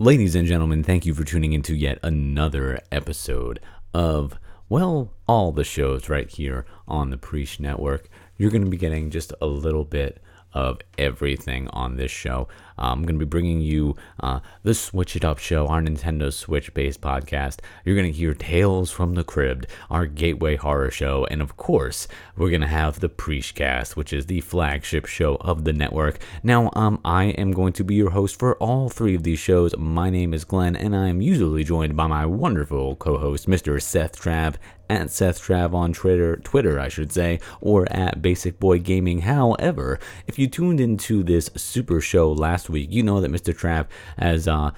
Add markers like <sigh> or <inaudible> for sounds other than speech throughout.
Ladies and gentlemen, thank you for tuning into yet another episode of, well, all the shows right here on the Preach Network. You're going to be getting just a little bit of everything on this show. Uh, I'm going to be bringing you uh, the Switch It Up show, our Nintendo Switch based podcast. You're going to hear Tales from the Crypt, our gateway horror show. And of course, we're going to have the Preachcast, which is the flagship show of the network. Now, um, I am going to be your host for all three of these shows. My name is Glenn, and I am usually joined by my wonderful co host, Mr. Seth Trav, at Seth Trav on Twitter, Twitter, I should say, or at Basic Boy Gaming. However, if you tuned into this super show last week, you know that Mr. Trav has uh,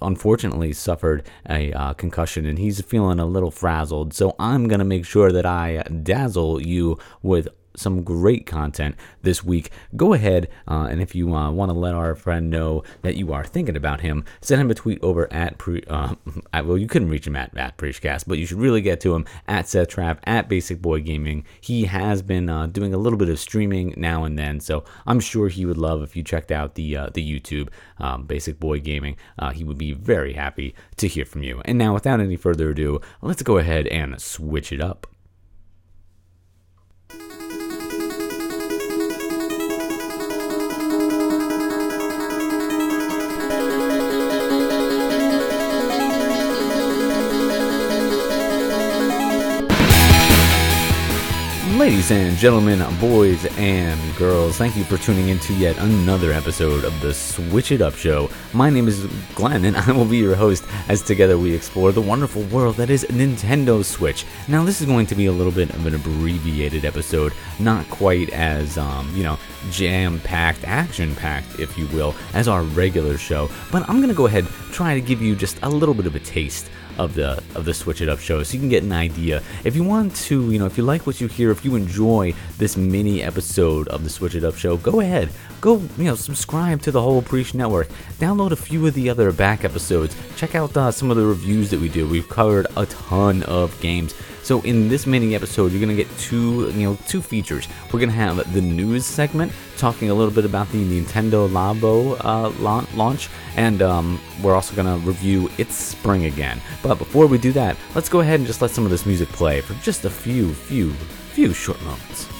unfortunately suffered a uh, concussion and he's feeling a little frazzled. So I'm going to make sure that I dazzle you with some great content this week. Go ahead uh, and if you uh, want to let our friend know that you are thinking about him, send him a tweet over at pre. Uh, <laughs> well, you couldn't reach him at at Preachcast, but you should really get to him at Seth Trav at Basic Boy Gaming. He has been uh, doing a little bit of streaming now and then, so I'm sure he would love if you checked out the uh, the YouTube um, Basic Boy Gaming. Uh, he would be very happy to hear from you. And now, without any further ado, let's go ahead and switch it up. Ladies and gentlemen, boys and girls, thank you for tuning in to yet another episode of the Switch It Up Show. My name is Glenn, and <laughs> I will be your host as together we explore the wonderful world that is Nintendo Switch. Now, this is going to be a little bit of an abbreviated episode, not quite as, um, you know, jam packed, action packed, if you will, as our regular show, but I'm going to go ahead try to give you just a little bit of a taste of the of the Switch It Up show, so you can get an idea. If you want to, you know, if you like what you hear, if you enjoy this mini episode of the Switch It Up show, go ahead, go, you know, subscribe to the whole Preach Network. Download a few of the other back episodes. Check out uh, some of the reviews that we do. We've covered a ton of games. So in this mini episode, you're gonna get two, you know, two features. We're gonna have the news segment talking a little bit about the Nintendo Labo uh, launch, and um, we're also gonna review It's Spring Again. But before we do that, let's go ahead and just let some of this music play for just a few, few, few short moments.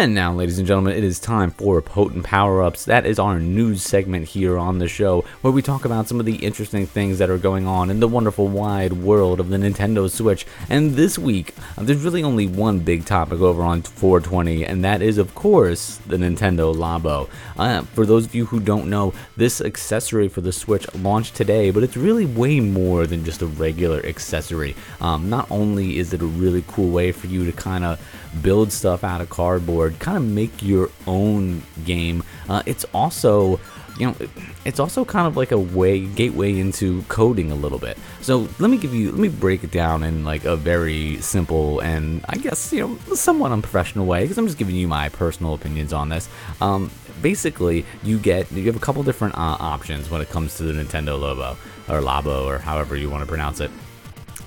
And now, ladies and gentlemen, it is time for Potent Power Ups. That is our news segment here on the show, where we talk about some of the interesting things that are going on in the wonderful wide world of the Nintendo Switch. And this week, uh, there's really only one big topic over on 420, and that is, of course, the Nintendo Labo. Uh, for those of you who don't know, this accessory for the Switch launched today, but it's really way more than just a regular accessory. Um, not only is it a really cool way for you to kind of build stuff out of cardboard, kind of make your own game. Uh, it's also you know it's also kind of like a way gateway into coding a little bit. So let me give you let me break it down in like a very simple and i guess you know somewhat unprofessional way because i'm just giving you my personal opinions on this. Um, basically you get you have a couple different uh, options when it comes to the nintendo lobo or labo or however you want to pronounce it.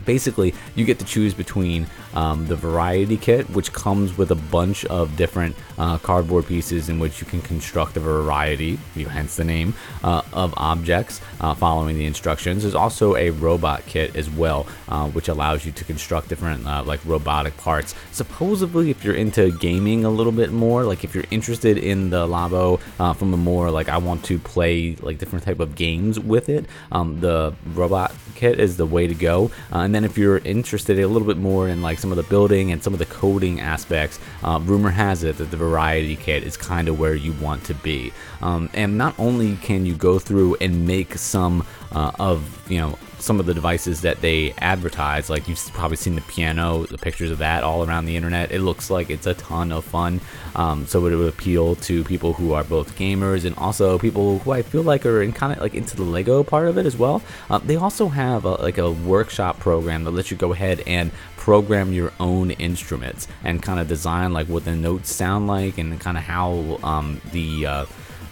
Basically you get to choose between um, the variety kit which comes with a bunch of different uh, cardboard pieces in which you can construct a variety hence the name uh, of objects uh, following the instructions. There's also a robot kit as well uh, which allows you to construct different uh, like robotic parts. Supposedly if you're into gaming a little bit more like if you're interested in the labo uh, from a more like i want to play like different type of games with it um, the robot kit is the way to go. And and then if you're interested a little bit more in like some of the building and some of the coding aspects, uh, rumor has it that the variety kit is kind of where you want to be. Um, and not only can you go through and make some uh, of you know some of the devices that they advertise. Like you've probably seen the piano, the pictures of that all around the internet. It looks like it's a ton of fun. Um, so it would appeal to people who are both gamers and also people who I feel like are in kind of like into the Lego part of it as well. Uh, they also have a, like a workshop program that lets you go ahead and program your own instruments and kind of design like what the notes sound like and kind of how um, the uh,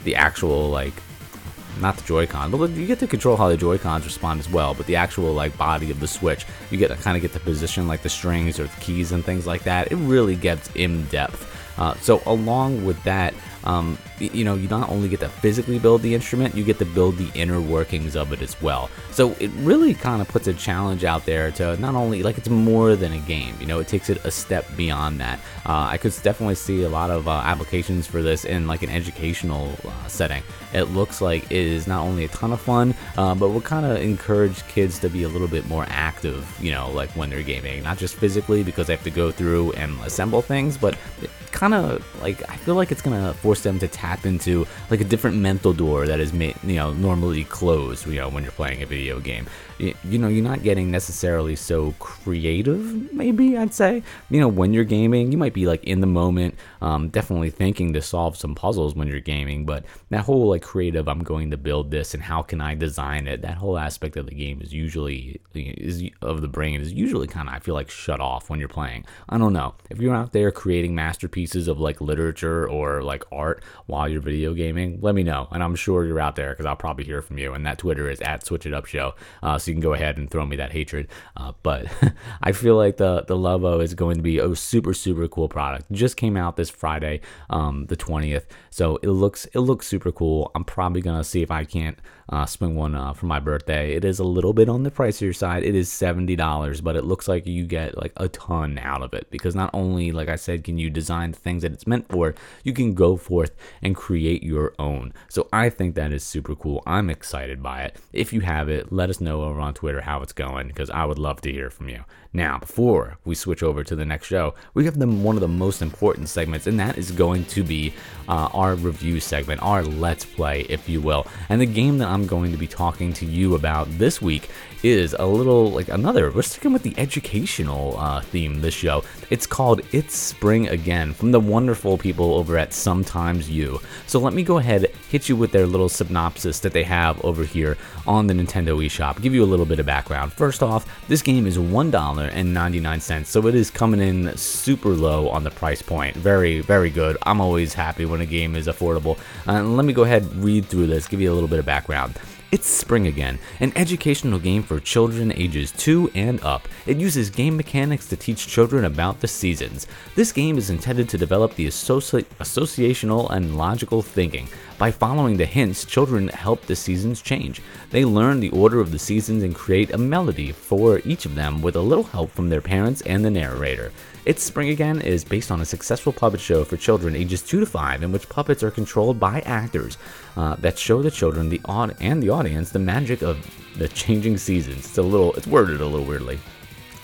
the actual like not the Joy-Con, but you get to control how the Joy-Cons respond as well. But the actual like body of the Switch, you get to kind of get to position like the strings or the keys and things like that. It really gets in depth. Uh, so along with that, um, you know, you not only get to physically build the instrument, you get to build the inner workings of it as well. So it really kind of puts a challenge out there to not only like it's more than a game. You know, it takes it a step beyond that. Uh, I could definitely see a lot of uh, applications for this in like an educational uh, setting. It looks like it is not only a ton of fun, uh, but will kind of encourage kids to be a little bit more active. You know, like when they're gaming, not just physically because they have to go through and assemble things, but kind of like I feel like it's gonna force them to tap into like a different mental door that is made, you know, normally closed, you know, when you're playing a video game. You, you know, you're not getting necessarily so creative, maybe I'd say. You know, when you're gaming, you might be like in the moment, um, definitely thinking to solve some puzzles when you're gaming, but that whole like creative, I'm going to build this and how can I design it, that whole aspect of the game is usually, is of the brain is usually kind of, I feel like, shut off when you're playing. I don't know. If you're out there creating masterpieces of like literature or like art while you're video gaming, let me know. And I'm sure you're out there because I'll probably hear from you. And that Twitter is at Switch It Up Show. Uh, so you can go ahead and throw me that hatred. Uh, but <laughs> I feel like the the Labo is going to be a super super cool product. It just came out this Friday, um, the 20th. So it looks it looks super cool. I'm probably gonna see if I can't uh, swing one uh, for my birthday. It is a little bit on the pricier side. It is seventy dollars, but it looks like you get like a ton out of it because not only, like I said, can you design the things that it's meant for, you can go forth and create your own. So I think that is super cool. I'm excited by it. If you have it, let us know over on Twitter how it's going because I would love to hear from you. Now, before we switch over to the next show, we have the, one of the most important segments, and that is going to be uh, our review segment, our Let's Play, if you will. And the game that I'm going to be talking to you about this week is a little like another. We're sticking with the educational uh, theme this show. It's called It's Spring Again from the wonderful people over at Sometimes You. So let me go ahead, and hit you with their little synopsis that they have over here on the Nintendo eShop. Give you a little bit of background. First off, this game is $1.99, so it is coming in super low on the price point. Very, very good. I'm always happy when a game is affordable. Uh, let me go ahead read through this, give you a little bit of background. It's Spring Again, an educational game for children ages 2 and up. It uses game mechanics to teach children about the seasons. This game is intended to develop the associ- associational and logical thinking. By following the hints, children help the seasons change. They learn the order of the seasons and create a melody for each of them with a little help from their parents and the narrator. It's Spring Again is based on a successful puppet show for children ages 2 to 5 in which puppets are controlled by actors uh, that show the children the odd and the audience the magic of the changing seasons. It's a little it's worded a little weirdly.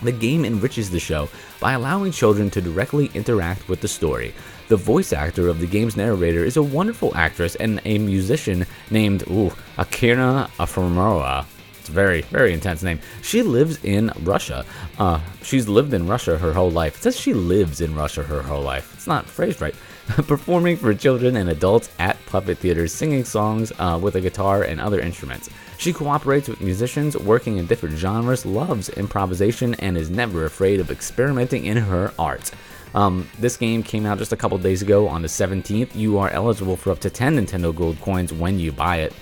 The game enriches the show by allowing children to directly interact with the story. The voice actor of the game's narrator is a wonderful actress and a musician named ooh, Akira Afamura. It's very, very intense name. She lives in Russia. Uh, she's lived in Russia her whole life. It says she lives in Russia her whole life. It's not phrased right. <laughs> Performing for children and adults at puppet theaters, singing songs uh, with a guitar and other instruments. She cooperates with musicians working in different genres, loves improvisation, and is never afraid of experimenting in her art. Um, this game came out just a couple days ago on the 17th. You are eligible for up to 10 Nintendo Gold coins when you buy it.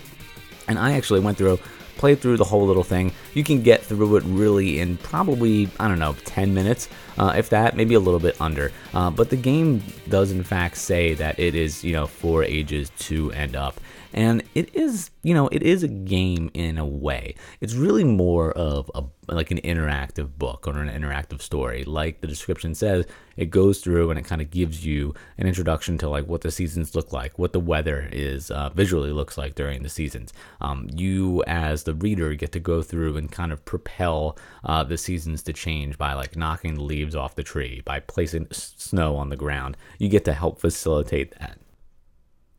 And I actually went through play through the whole little thing. You can get through it really in probably, I don't know, 10 minutes, uh, if that, maybe a little bit under. Uh, but the game does, in fact, say that it is, you know, for ages two and up. And it is, you know, it is a game in a way. It's really more of a like an interactive book or an interactive story. Like the description says, it goes through and it kind of gives you an introduction to like what the seasons look like, what the weather is uh, visually looks like during the seasons. Um, you, as the reader, get to go through and kind of propel uh, the seasons to change by like knocking the leaves off the tree, by placing snow on the ground. You get to help facilitate that.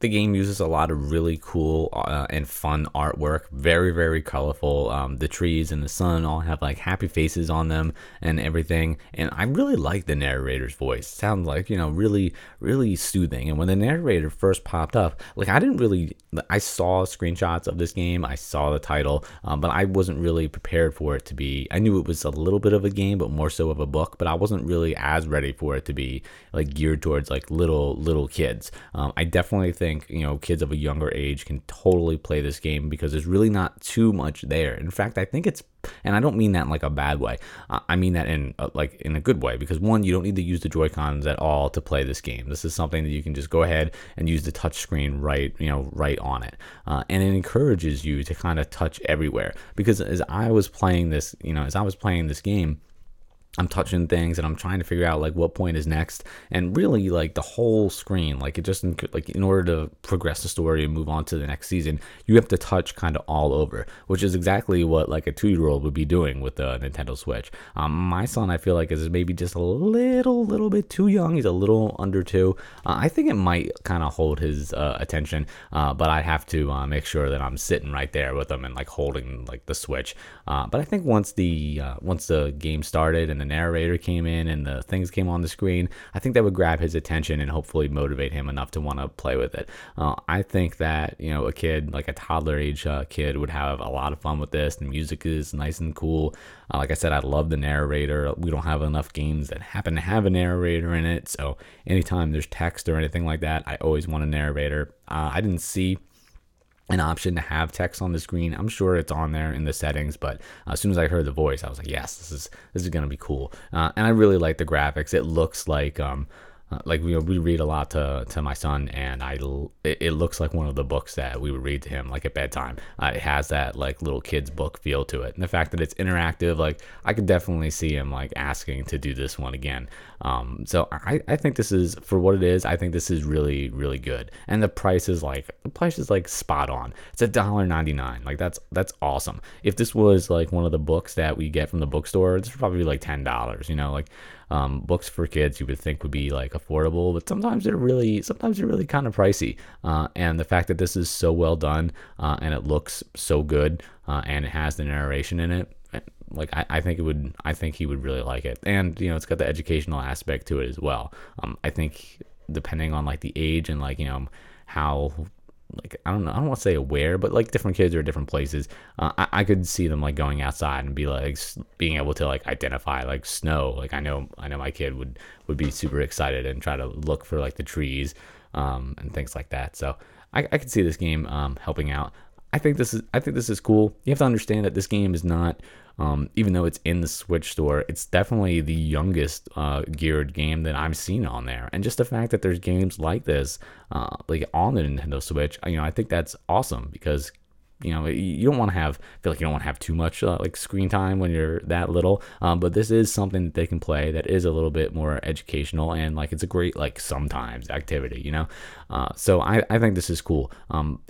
The game uses a lot of really cool uh, and fun artwork. Very, very colorful. Um, the trees and the sun all have like happy faces on them and everything. And I really like the narrator's voice. Sounds like, you know, really, really soothing. And when the narrator first popped up, like I didn't really, I saw screenshots of this game, I saw the title, um, but I wasn't really prepared for it to be. I knew it was a little bit of a game, but more so of a book, but I wasn't really as ready for it to be like geared towards like little, little kids. Um, I definitely think you know kids of a younger age can totally play this game because there's really not too much there. In fact, I think it's and I don't mean that in like a bad way. I mean that in uh, like in a good way because one, you don't need to use the Joy Cons at all to play this game. This is something that you can just go ahead and use the touch screen right, you know, right on it, uh, and it encourages you to kind of touch everywhere. Because as I was playing this, you know, as I was playing this game I'm touching things and I'm trying to figure out like what point is next. And really like the whole screen like it just like in order to progress the story and move on to the next season you have to touch kind of all over which is exactly what like a two-year-old would be doing with the Nintendo Switch. Um, my son I feel like is maybe just a little little bit too young. He's a little under two. Uh, I think it might kind of hold his uh, attention uh, but I have to uh, make sure that I'm sitting right there with him and like holding like the Switch. Uh, but I think once the uh, once the game started and the narrator came in and the things came on the screen, I think that would grab his attention and hopefully motivate him enough to want to play with it. Uh, I think that you know a kid like a toddler age uh, kid would have a lot of fun with this. The music is nice and cool. Uh, like I said, I love the narrator. We don't have enough games that happen to have a narrator in it, so anytime there's text or anything like that, I always want a narrator. Uh, I didn't see an option to have text on the screen. I'm sure it's on there in the settings, but as soon as I heard the voice, I was like, yes, this is this is gonna be cool. Uh, and I really like the graphics. It looks like um, uh, like we, we read a lot to, to my son and i it, it, looks like one of the books that we would read to him like at bedtime. Uh, it has that like little kids book feel to it. And the fact that it's interactive like i could definitely see him like asking to do this one again. Um, so I, I think this is for what it is i think this is really really good. And the price is like the price is like spot on. It's a dollar 99 like that's that's awesome. If this was like one of the books that we get from the bookstore it's probably like ten dollars you know like um, books for kids you would think would be like affordable, but sometimes they're really sometimes they're really kind of pricey. Uh, and the fact that this is so well done uh, and it looks so good uh, and it has the narration in it, like I, I think it would I think he would really like it. And you know it's got the educational aspect to it as well. Um, I think depending on like the age and like you know how like I don't know, I don't want to say aware, but like different kids are at different places. Uh, I, I could see them like going outside and be like being able to like identify like snow. Like I know I know my kid would would be super excited and try to look for like the trees um, and things like that. So I, I could see this game um, helping out. I think this is I think this is cool. You have to understand that this game is not um, even though it's in the Switch store, it's definitely the youngest uh, geared game that I've seen on there. And just the fact that there's games like this, uh, like on the Nintendo Switch, you know, I think that's awesome because you know you don't want to have feel like you don't want to have too much uh, like screen time when you're that little. Um, but this is something that they can play that is a little bit more educational and like it's a great like sometimes activity you know? Uh, so I, I think this is cool. Um,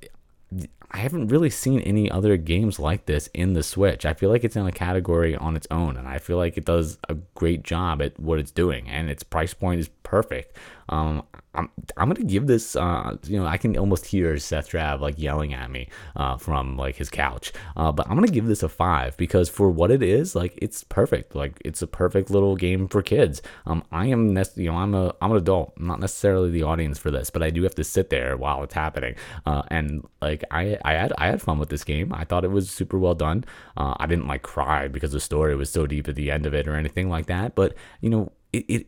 I haven't really seen any other games like this in the Switch. I feel like it's in a category on its own, and I feel like it does a great job at what it's doing, and its price point is perfect. Um, I'm I'm gonna give this. Uh, you know, I can almost hear Seth Trav like yelling at me uh, from like his couch. Uh, but I'm gonna give this a five because for what it is, like it's perfect. Like it's a perfect little game for kids. Um, I am, ne- you know, I'm a I'm an adult. I'm not necessarily the audience for this, but I do have to sit there while it's happening. Uh, and like I I had I had fun with this game. I thought it was super well done. Uh, I didn't like cry because the story was so deep at the end of it or anything like that. But you know, it, it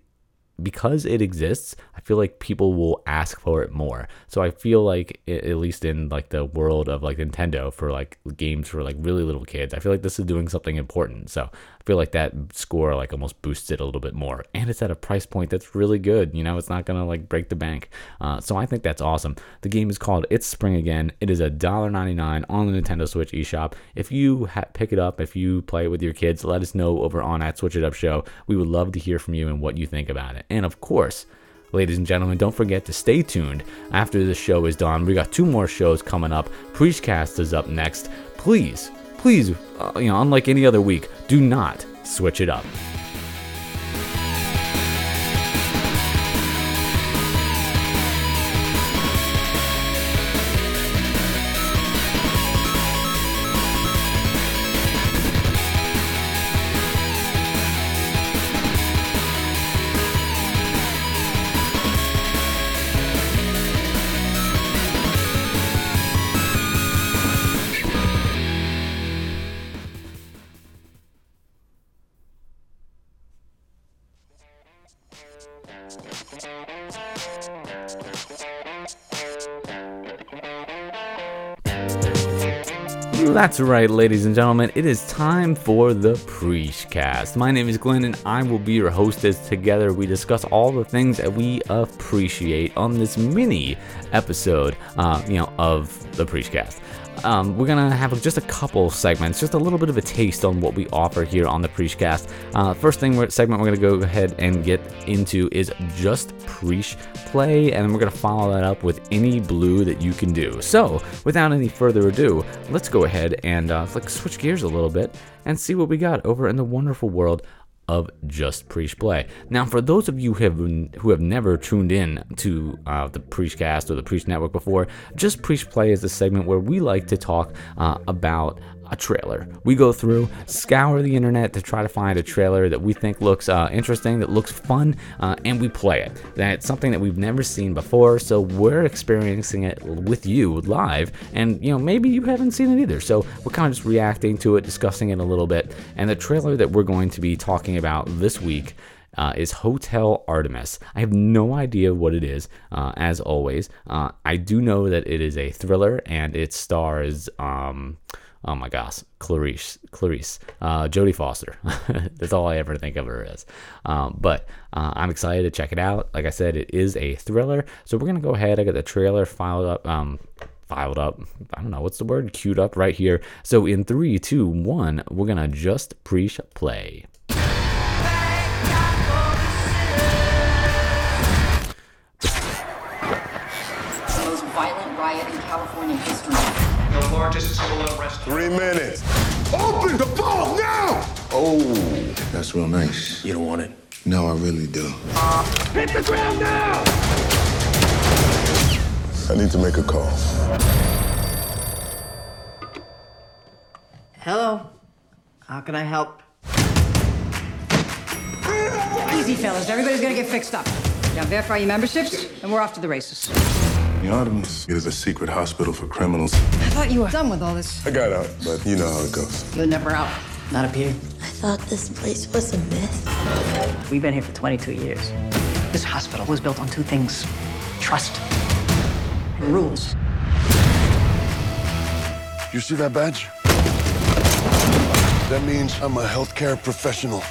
because it exists, I feel like people will ask for it more. So I feel like at least in like the world of like Nintendo for like games for like really little kids, I feel like this is doing something important. So feel like that score like almost boosts it a little bit more. And it's at a price point that's really good. You know, it's not gonna like break the bank. Uh, so I think that's awesome. The game is called It's Spring Again. It is a $1.99 on the Nintendo Switch eShop. If you ha- pick it up, if you play it with your kids, let us know over on at Switch It Up Show. We would love to hear from you and what you think about it. And of course, ladies and gentlemen, don't forget to stay tuned after the show is done. We got two more shows coming up. Preachcast is up next. Please, please, uh, you know, unlike any other week, do not switch it up. That's right, ladies and gentlemen. It is time for the Preachcast. My name is Glenn, and I will be your hostess. Together, we discuss all the things that we appreciate on this mini episode, uh, you know, of the Preachcast. Um, we're gonna have just a couple segments, just a little bit of a taste on what we offer here on the Preachcast. Uh, first thing we're, segment we're gonna go ahead and get into is just Preach play, and we're gonna follow that up with any blue that you can do. So, without any further ado, let's go ahead and uh, like switch gears a little bit and see what we got over in the wonderful world of Just Preach Play. Now, for those of you who have, who have never tuned in to uh, the Preachcast or the Preach Network before, Just Preach Play is a segment where we like to talk uh, about a trailer. We go through, scour the internet to try to find a trailer that we think looks uh, interesting, that looks fun, uh, and we play it. That's something that we've never seen before, so we're experiencing it with you live, and you know maybe you haven't seen it either. So we're kind of just reacting to it, discussing it a little bit. And the trailer that we're going to be talking about this week. Uh, is Hotel Artemis. I have no idea what it is, uh, as always. Uh, I do know that it is a thriller and it stars. Um, oh my gosh, Clarice, Clarice, uh, Jodie Foster. <laughs> That's all I ever think of her as. Um, but uh, I'm excited to check it out. Like I said, it is a thriller. So we're gonna go ahead. I got the trailer filed up. Um, filed up. I don't know what's the word. Queued up right here. So in three, two, one, we're gonna just pre-play. minutes. Open the vault now! Oh, that's real nice. You don't want it? No, I really do. Hit the ground now! I need to make a call. Hello. How can I help? Easy, fellas. Everybody's gonna get fixed up. Now verify your memberships, and we're off to the races. The Artemis is a secret hospital for criminals. I thought you were done with all this. I got out, but you know how it goes. You're never out. Not up here. I thought this place was a myth. We've been here for 22 years. This hospital was built on two things trust and rules. You see that badge? That means I'm a healthcare professional.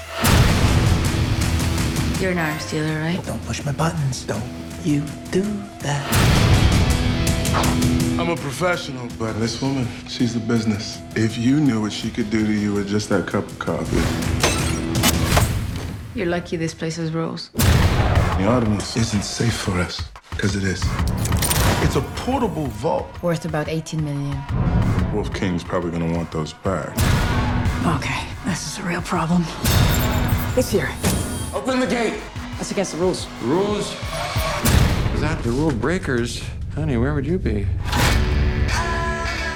You're an arms dealer, right? Don't push my buttons. Don't you do that. I'm a professional, but this woman, she's the business. If you knew what she could do to you with just that cup of coffee. You're lucky this place has rules. The Artemis isn't safe for us, because it is. It's a portable vault. Worth about 18 million. Wolf King's probably gonna want those back. Okay, this is a real problem. It's here. Open the gate! That's against the rules. Rules? Without the rule breakers, honey, where would you be?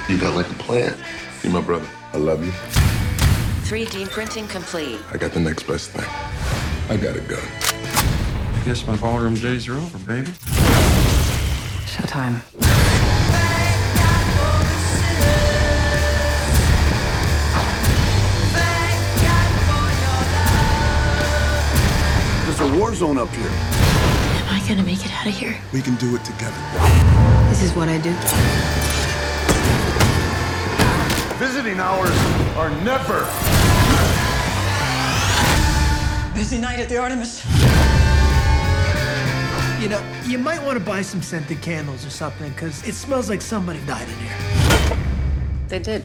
You got like a plan. You're my brother. I love you. 3D printing complete. I got the next best thing. I got a gun. I guess my ballroom days are over, baby. Showtime. There's a war zone up here. Am I gonna make it out of here? We can do it together. This is what I do. Visiting hours are never. Busy night at the Artemis. You know, you might want to buy some scented candles or something, because it smells like somebody died in here. They did.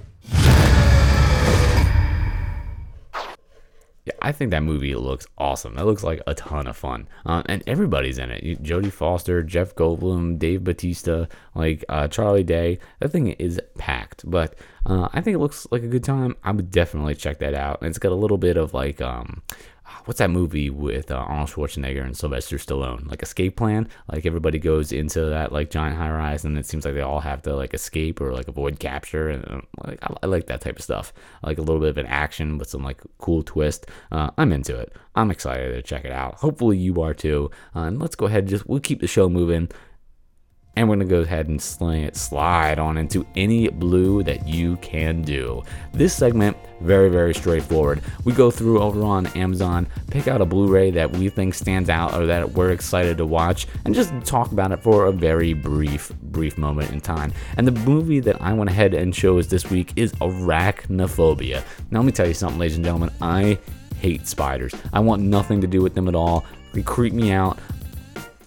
Yeah, I think that movie looks awesome. That looks like a ton of fun, uh, and everybody's in it. Jodie Foster, Jeff Goldblum, Dave Bautista, like uh, Charlie Day. That thing is packed, but uh, I think it looks like a good time. I would definitely check that out. And it's got a little bit of like, um, what's that movie with uh, Arnold Schwarzenegger and Sylvester Stallone? Like Escape Plan. Like everybody goes into that like giant high rise, and it seems like they all have to like escape or like avoid capture. And uh, like I, I like that type of stuff. Like a little bit of an action with some like cool twist. Uh, I'm into it. I'm excited to check it out. Hopefully you are too. Uh, and let's go ahead. And just we'll keep the show moving and we're gonna go ahead and sling it, slide on into any blue that you can do. This segment, very, very straightforward. We go through over on Amazon, pick out a Blu ray that we think stands out or that we're excited to watch, and just talk about it for a very brief, brief moment in time. And the movie that I went ahead and chose this week is Arachnophobia. Now, let me tell you something, ladies and gentlemen. I hate spiders. I want nothing to do with them at all. They creep me out.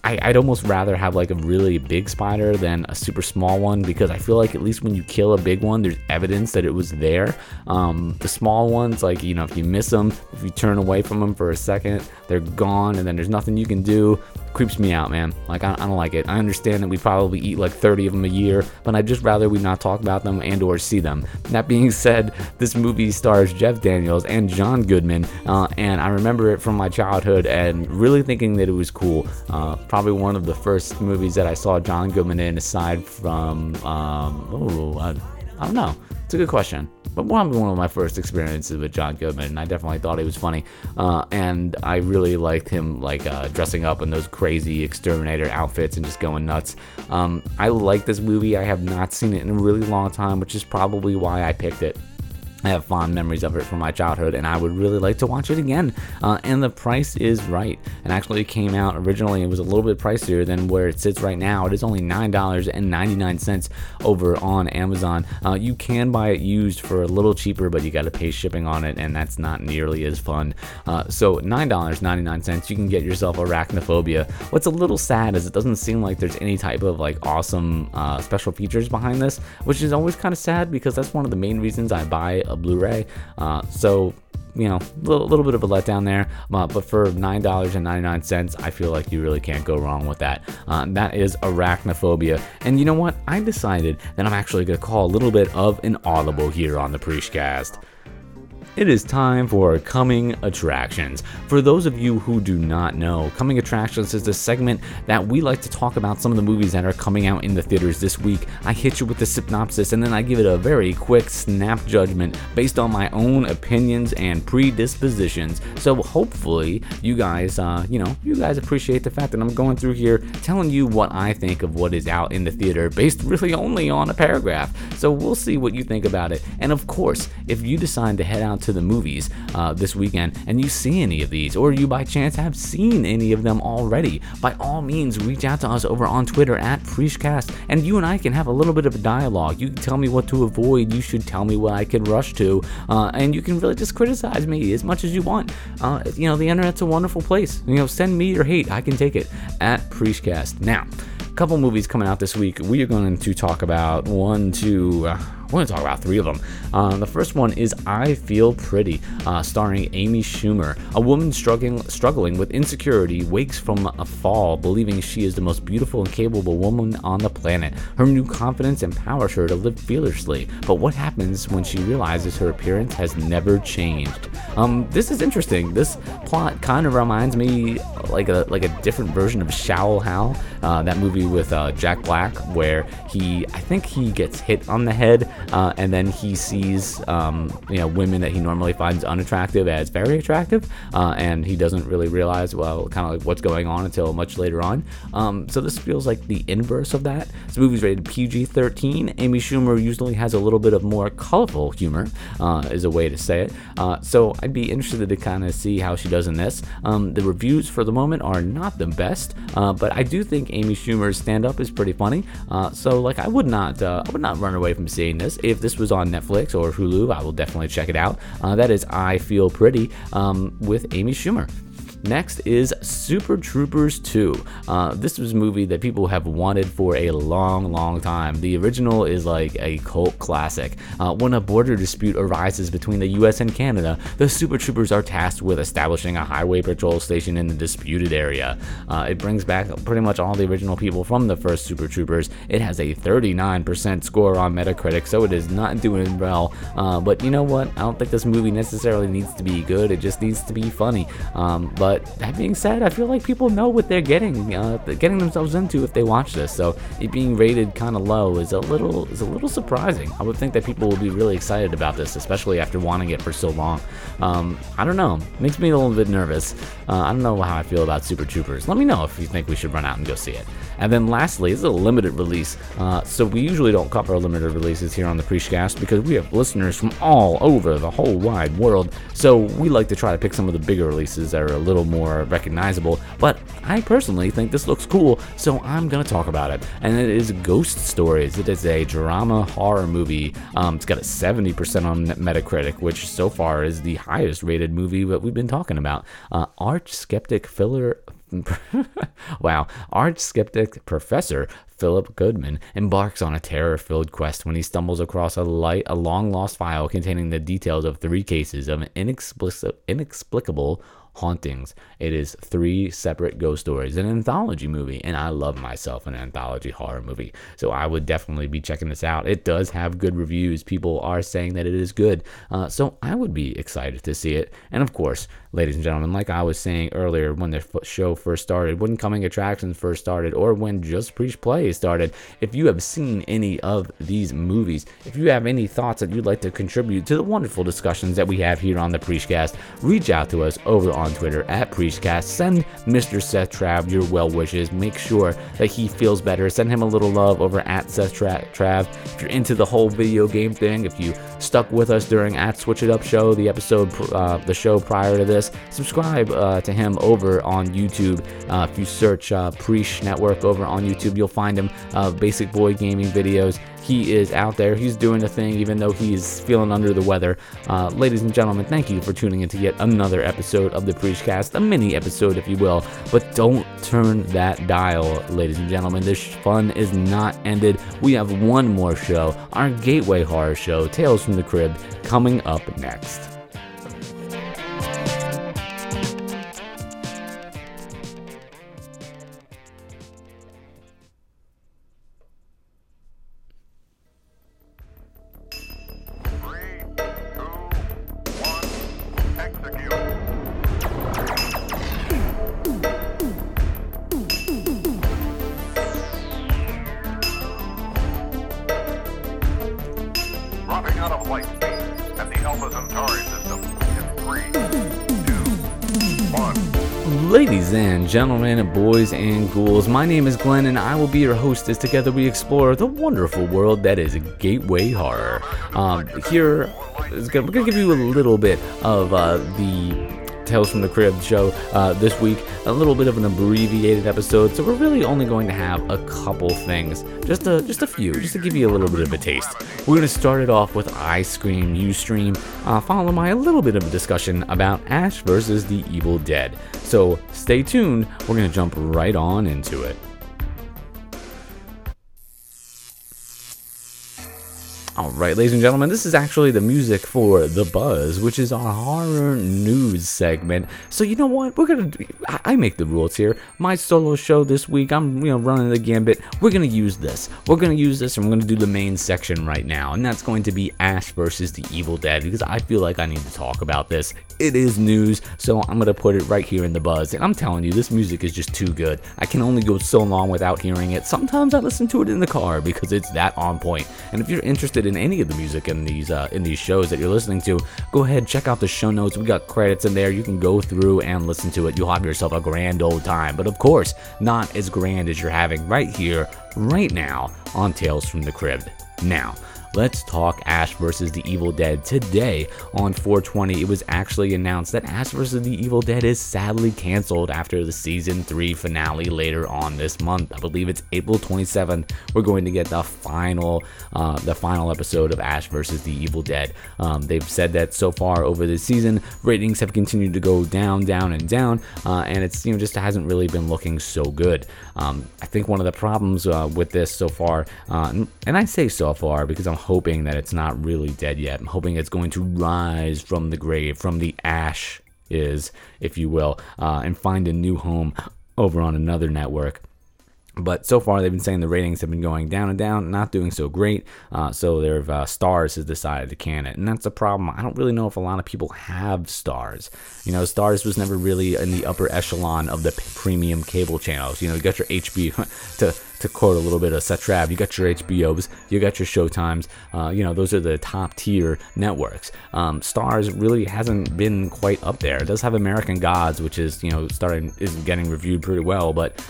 I, I'd almost rather have like a really big spider than a super small one because I feel like at least when you kill a big one, there's evidence that it was there. Um, the small ones, like you know, if you miss them, if you turn away from them for a second, they're gone, and then there's nothing you can do. Creeps me out, man. Like I, I don't like it. I understand that we probably eat like 30 of them a year, but I'd just rather we not talk about them and or see them. That being <laughs> said, this movie stars Jeff Daniels and John Goodman, uh, and I remember it from my childhood and really thinking that it was cool. Uh, probably one of the first movies that I saw John Goodman in, aside from, um, oh, I, I don't know. It's a good question. But one, one of my first experiences with John Goodman, and I definitely thought he was funny. Uh, and I really liked him, like uh, dressing up in those crazy exterminator outfits and just going nuts. Um, I like this movie. I have not seen it in a really long time, which is probably why I picked it. I have fond memories of it from my childhood, and I would really like to watch it again. Uh, and the price is right. And actually, it came out originally, it was a little bit pricier than where it sits right now. It is only $9.99 over on Amazon. Uh, you can buy it used for a little cheaper, but you got to pay shipping on it, and that's not nearly as fun. Uh, so, $9.99, you can get yourself Arachnophobia. What's a little sad is it doesn't seem like there's any type of like awesome uh, special features behind this, which is always kind of sad because that's one of the main reasons I buy a Blu-ray. Uh, so you know, a little, little, bit of a letdown there. Uh, but for $9.99, I feel like you really can't go wrong with that. Uh, that is Arachnophobia. And you know what? I decided that I'm actually going to call a little bit of an audible here on the Preachcast. It is time for Coming Attractions. For those of you who do not know, Coming Attractions is a segment that we like to talk about some of the movies that are coming out in the theaters this week. I hit you with the synopsis and then I give it a very quick snap judgment based on my own opinions and predispositions. So hopefully you guys, uh, you know, you guys appreciate the fact that I'm going through here telling you what I think of what is out in the theater based really only on a paragraph. So we'll see what you think about it. And of course, if you decide to head out to the movies uh, this weekend and you see any of these, or you by chance have seen any of them already, by all means reach out to us over on Twitter at Preachcast and you and I can have a little bit of a dialogue. You can tell me what to avoid, you should tell me what I can rush to, uh, and you can really just criticize me as much as you want. Uh, you know, the internet's a wonderful place. You know, send me your hate, I can take it at Preachcast. Now, a couple movies coming out this week. We are going to talk about one, two. Uh, we're going to talk about three of them. Uh, the first one is I Feel Pretty, uh, starring Amy Schumer. A woman struggling, struggling with insecurity wakes from a fall, believing she is the most beautiful and capable woman on the planet. Her new confidence empowers her to live fearlessly. But what happens when she realizes her appearance has never changed? Um, this is interesting. This plot kind of reminds me like a like a different version of Shallow Hal, uh, that movie with uh, Jack Black, where he I think he gets hit on the head uh, and then he sees um, you know women that he normally finds unattractive as very attractive, uh, and he doesn't really realize well kind of like what's going on until much later on. Um, so this feels like the inverse of that. This movie's rated PG-13. Amy Schumer usually has a little bit of more colorful humor, uh, is a way to say it. So I'd be interested to kind of see how she does in this. Um, the reviews for the moment are not the best, but I do think Amy Schumer's stand-up is pretty funny. Uh, so like I would not I would not run away from seeing this if this was on Netflix or Hulu, I will definitely check it out. Uh, that is I Feel Pretty um, with Amy Schumer. Next is Super Troopers 2. Uh, this was a movie that people have wanted for a long, long time. The original is like a cult classic. Uh, when a border dispute arises between the US and Canada, the Super Troopers are tasked with establishing a highway patrol station in the disputed area. Uh, it brings back pretty much all the original people from the first Super Troopers. It has a 39% score on Metacritic, so it is not doing well. Uh, but you know what? I don't think this movie necessarily needs to be good, it just needs to be funny. Um, but But that being said, I feel like people know what they're getting, uh, getting themselves into if they watch this. So it being rated kind of low is a little is a little surprising. I would think that people will be really excited about this, especially after wanting it for so long. Um, I don't know, makes me a little bit nervous. Uh, I don't know how I feel about Super Troopers. Let me know if you think we should run out and go see it. And then lastly, this is a limited release. Uh, so we usually don't cover limited releases here on the Preachcast because we have listeners from all over the whole wide world. So we like to try to pick some of the bigger releases that are a little more recognizable. But I personally think this looks cool, so I'm gonna talk about it. And it is Ghost Stories. It is a drama horror movie. Um, it's got a 70% on Metacritic, which so far is the highest rated movie that we've been talking about. Uh, Arch Skeptic Filler <laughs> wow, arch skeptic Professor Philip Goodman embarks on a terror filled quest when he stumbles across a, light, a long lost file containing the details of three cases of inexplic- inexplicable hauntings. It is three separate ghost stories, an anthology movie, and I love myself an anthology horror movie. So I would definitely be checking this out. It does have good reviews. People are saying that it is good. Uh, so I would be excited to see it. And of course, ladies and gentlemen, like I was saying earlier when the show first started, when coming attractions first started, or when Just Preach Play started, if you have seen any of these movies, if you have any thoughts that you'd like to contribute to the wonderful discussions that we have here on the Preachcast, reach out to us over on Twitter at Preachcast. Send Mr. Seth Trav your well wishes. Make sure that he feels better. Send him a little love over at Seth Tra- Trav. If you're into the whole video game thing, if you stuck with us during at Switch It Up Show, the episode, uh, the show prior to this, subscribe uh, to him over on YouTube. Uh, if you search uh, Preach Network over on YouTube, you'll find him. Uh, Basic Boy Gaming videos. He is out there. He's doing the thing, even though he's feeling under the weather. Uh, ladies and gentlemen, thank you for tuning in to yet another episode of the Preachcast, a mini episode, if you will. But don't turn that dial, ladies and gentlemen. This fun is not ended. We have one more show, our Gateway Horror Show, Tales from the Crib, coming up next. Name is Glenn and I will be your host as together we explore the wonderful world that is Gateway Horror. Um, here, gonna, we're going to give you a little bit of uh, the Tales from the Crib show uh, this week. A little bit of an abbreviated episode, so we're really only going to have a couple things, just a just a few, just to give you a little bit of a taste. We're going to start it off with I Scream, You Stream, uh, followed by a little bit of a discussion about Ash versus the Evil Dead. So stay tuned. We're going to jump right on into it. Alright, ladies and gentlemen, this is actually the music for The Buzz, which is our horror news segment. So, you know what? We're gonna. I, I make the rules here. My solo show this week, I'm, you know, running the gambit. We're gonna use this. We're gonna use this, and we're gonna do the main section right now, and that's going to be Ash versus the Evil Dead, because I feel like I need to talk about this. It is news, so I'm gonna put it right here in The Buzz. And I'm telling you, this music is just too good. I can only go so long without hearing it. Sometimes I listen to it in the car because it's that on point. And if you're interested in any of the music in these uh, in these shows that you're listening to, go ahead check out the show notes. We got credits in there. You can go through and listen to it. You'll have yourself a grand old time. But of course, not as grand as you're having right here, right now on Tales from the Crib. Now. Let's talk Ash versus the Evil Dead. Today on 420, it was actually announced that Ash versus the Evil Dead is sadly canceled after the season 3 finale later on this month. I believe it's April 27th. We're going to get the final uh, the final episode of Ash versus the Evil Dead. Um, they've said that so far over the season, ratings have continued to go down, down, and down, uh, and it's you know just hasn't really been looking so good. Um, I think one of the problems uh, with this so far, uh, and, and I say so far because I'm hoping that it's not really dead yet. I'm hoping it's going to rise from the grave, from the ash is, if you will, uh, and find a new home over on another network. But so far, they've been saying the ratings have been going down and down, not doing so great. Uh, so their uh, Starz has decided to can it, and that's a problem. I don't really know if a lot of people have Starz. You know, Starz was never really in the upper echelon of the premium cable channels. You know, you got your HBO <laughs> to to quote a little bit of Seth Trav, you got your HBOs, you got your Showtimes. Uh, you know, those are the top tier networks. Um, Starz really hasn't been quite up there. It does have American Gods, which is you know starting is getting reviewed pretty well, but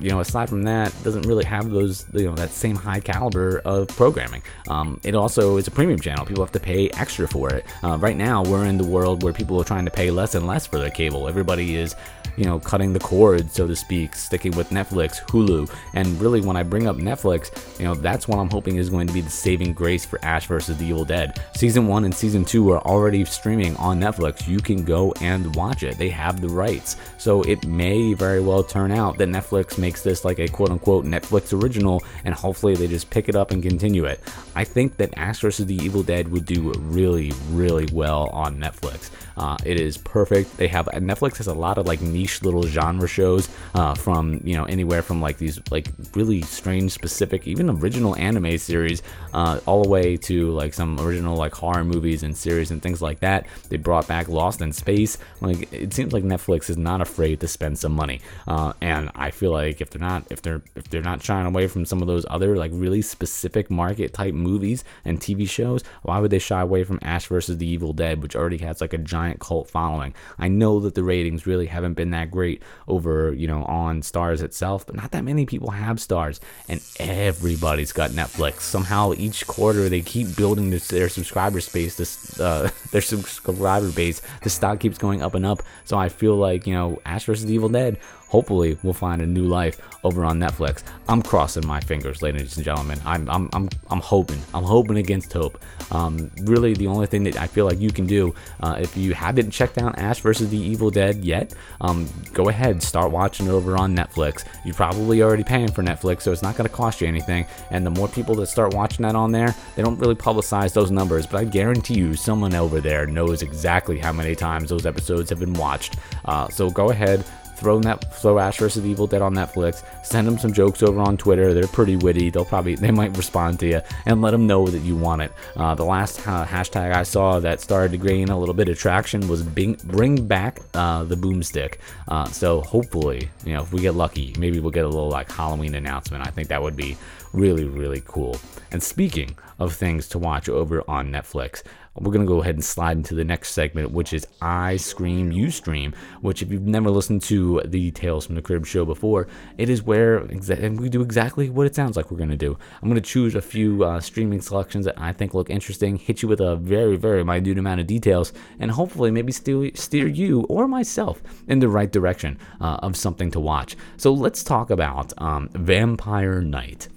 you know, aside from that, doesn't really have those, you know, that same high caliber of programming. Um, it also is a premium channel. People have to pay extra for it. Uh, right now, we're in the world where people are trying to pay less and less for their cable. Everybody is, you know, cutting the cord, so to speak, sticking with Netflix, Hulu. And really, when I bring up Netflix, you know, that's what I'm hoping is going to be the saving grace for Ash versus the Evil Dead. Season one and season two are already streaming on Netflix. You can go and watch it. They have the rights. So it may very well turn out that Netflix makes this like a quote unquote Netflix original, and hopefully they just pick it up and continue it. I think that Ash vs. the Evil Dead would do really, really well on Netflix. Uh, it is perfect. They have Netflix has a lot of like niche little genre shows uh, from you know anywhere from like these like really strange, specific, even original anime series, uh, all the way to like some original like horror movies and series and things like that. They brought back Lost in Space. Like it seems like Netflix is not afraid to spend some money, uh, and I feel like if they're not if they're if they're not shying away from some of those other like really specific market type movies and TV shows, why would they shy away from Ash versus the Evil Dead, which already has like a giant cult following? I know that the ratings really haven't been that great over you know on Starz itself, but not that many people have Starz, and everybody's got Netflix. Somehow each quarter they keep building this, their subscriber space, this uh, <laughs> their subscriber base. The stock keeps going up and up. So I feel like you know Ash the Evil Dead hopefully we'll find a new life over on Netflix. I'm crossing my fingers, ladies and gentlemen. I'm I'm I'm, I'm hoping. I'm hoping against hope. Um, really, the only thing that I feel like you can do uh, if you haven't checked out Ash versus the Evil Dead yet, um, go ahead, start watching it over on Netflix. You're probably already paying for Netflix, so it's not going to cost you anything. And the more people that start watching that on there, they don't really publicize those numbers, but I guarantee you, someone over there knows exactly how many times those episodes have been watched. Uh, so go ahead, throw net throw Ash vs. Evil Dead on Netflix. Send them some jokes over on Twitter. They're pretty witty. They'll probably they might respond to you and let them know that you want it. Uh, the last uh, hashtag I saw that started to gain a little bit of traction was bring back uh, the boomstick. Uh, so hopefully, you know, if we get lucky, maybe we'll get a little like Halloween announcement. I think that would be really really cool. And speaking of things to watch over on Netflix we're going to go ahead and slide into the next segment, which is I Scream, You Stream, which, if you've never listened to the Tales from the Crib show before, it is where exa- and we do exactly what it sounds like we're going to do. I'm going to choose a few uh, streaming selections that I think look interesting, hit you with a very, very minute amount of details, and hopefully maybe steer, steer you or myself in the right direction uh, of something to watch. So let's talk about um, Vampire Knight.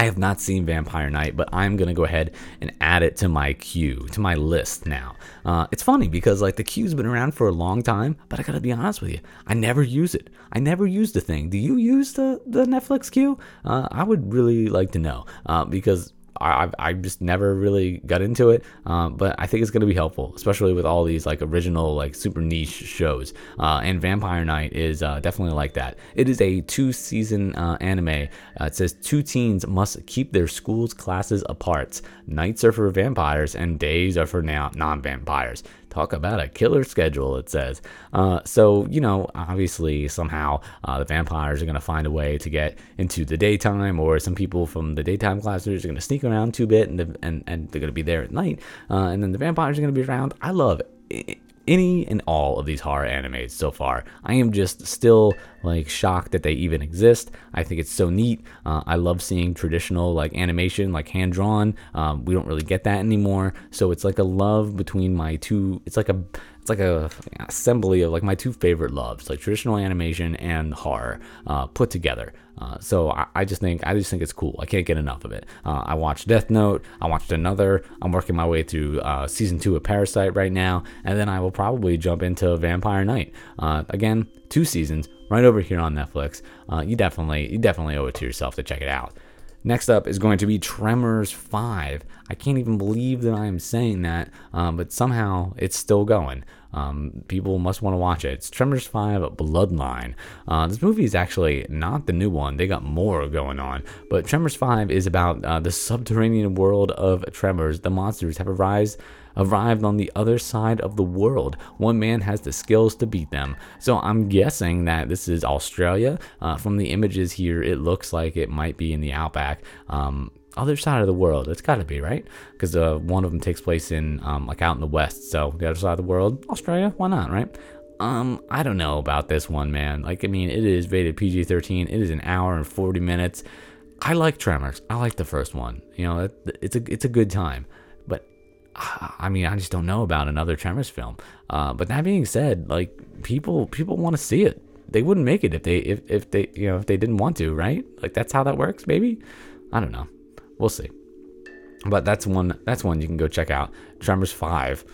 I have not seen Vampire Knight, but I'm gonna go ahead and add it to my queue, to my list now. Uh, it's funny because like the queue's been around for a long time, but I gotta be honest with you, I never use it. I never use the thing. Do you use the the Netflix queue? Uh, I would really like to know uh, because I, I just never really got into it, um, but I think it's going to be helpful, especially with all these like original, like super niche shows. Uh, and Vampire Knight is uh, definitely like that. It is a two season uh, anime. Uh, it says two teens must keep their school's classes apart. Nights are for vampires and days are for non vampires. Talk about a killer schedule, it says. Uh, so, you know, obviously, somehow uh, the vampires are going to find a way to get into the daytime, or some people from the daytime classes are going to sneak around two bit and, and, and they're going to be there at night. Uh, and then the vampires are going to be around. I love it any and all of these horror animes so far. I am just still like shocked that they even exist. I think it's so neat. Uh, I love seeing traditional like animation, like hand drawn. Um, we don't really get that anymore. So it's like a love between my two. It's like a like a assembly of like my two favorite loves, like traditional animation and horror uh, put together. Uh, so I, I, just think I just think it's cool. I can't get enough of it. Uh, I watched Death Note. I watched another. I'm working my way through uh, season two of Parasyte right now, and then I will probably jump into Vampire Knight. Uh, again, two seasons right over here on Netflix. Uh, you definitely you definitely owe it to yourself to check it out. Next up is going to be Tremors 5. I can't even believe that I am saying that, um, but somehow it's still going. Um, people must want to watch it. It's Tremors 5 Bloodline. Uh, this movie is actually not the new one, they got more going on. But Tremors 5 is about uh, the subterranean world of Tremors. The monsters have arisen arrived on the other side of the world. One man has the skills to beat them. So I'm guessing that this is Australia. Uh, from the images here, it looks like it might be in the outback. Um, other side of the world. It's got to be right because uh, one of them takes place in um, like out in the west. So the other side of the world, Australia. Why not, right? Um, I don't know about this one, man. Like, I mean, it is rated PG-13. It is an hour and 40 minutes. I like Tremors. I like the first one. You know, it, it's a it's a good time. But I mean, I just don't know about another Tremors film. Uh, but that being said, like people people want to see it. They wouldn't make it if they if, if they you know if they didn't want to, right? Like that's how that works, maybe. I don't know. We'll see. But that's one that's one you can go check out. Tremors Five,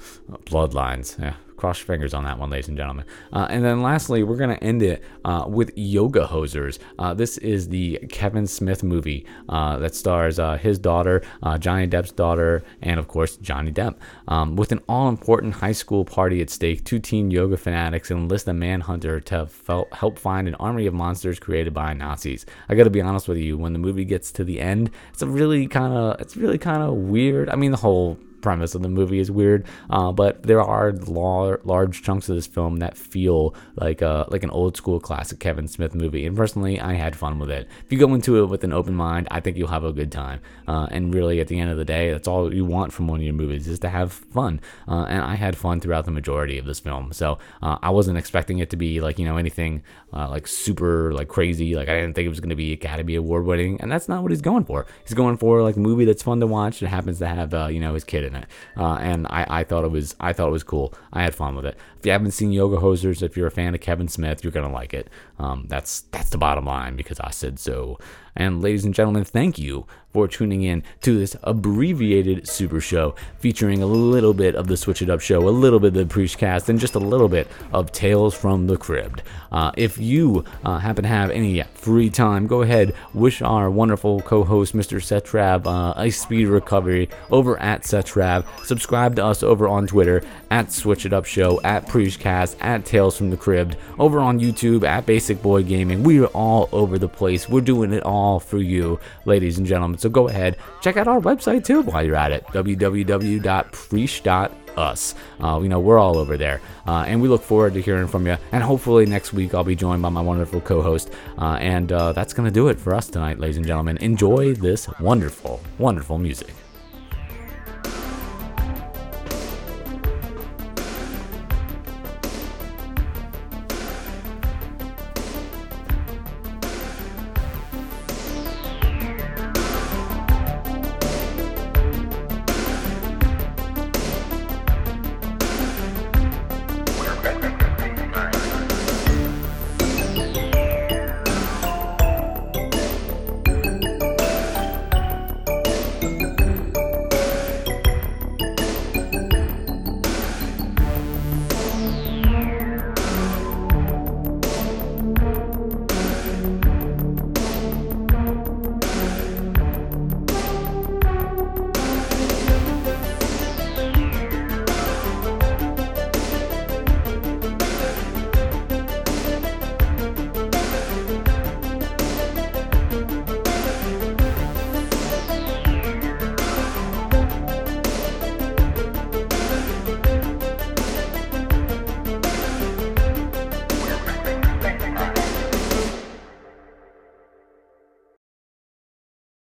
Bloodlines. Yeah, cross your fingers on that one, ladies and gentlemen. Uh, and then lastly, we're going to end it uh, with Yoga Hosers. Uh, this is the Kevin Smith movie uh, that stars uh, his daughter, uh, Johnny Depp's daughter, and of course, Johnny Depp. Um, with an all important high school party at stake, two teen yoga fanatics enlist a manhunter to fel- help find an army of monsters created by Nazis. I got to be honest with you, when the movie gets to the end, it's a really kind of it's really kind of weird. I mean, the whole premise of the movie is weird, uh, but there are lar- large chunks of this film that feel like a, like an old school classic Kevin Smith movie. And personally, I had fun with it. If you go into it with an open mind, I think you'll have a good time. Uh, and really, at the end of the day, that's all you want from one of your movies is to have fun. Uh, and I had fun throughout the majority of this film. So uh, I wasn't expecting it to be like you know anything uh, like super like crazy. Like I didn't think it was going to be Academy Award winning, and that's not what he's going for. He's going for like a movie that's fun to watch that happens to have uh, you know his kid in it, uh, and I, I thought it was I thought it was cool. I had fun with it. You haven't seen Yoga Hosers, if you're a fan of Kevin Smith, you're gonna like it. Um, that's that's the bottom line because I said so. And ladies and gentlemen, thank you for tuning in to this abbreviated super show featuring a little bit of the Switch It Up show, a little bit of the Preach Cast, and just a little bit of Tales from the Crypt. Uh, if you uh, happen to have any free time, go ahead, wish our wonderful co-host Mr. Seth Trav uh, a speedy recovery over at Seth Trav. Subscribe to us over on Twitter at Switch It Up Show, at Preachcast, at Tales from the Crypt, over on YouTube at Basic Boy Gaming. We are all over the place. We're doing it all for you, ladies and gentlemen. So go ahead, check out our website too while you're at it. www.preach.us. Uh, you know, we're all over there. Uh, and we look forward to hearing from you. And hopefully next week I'll be joined by my wonderful co host. Uh, and uh, that's going to do it for us tonight, ladies and gentlemen. Enjoy this wonderful, wonderful music.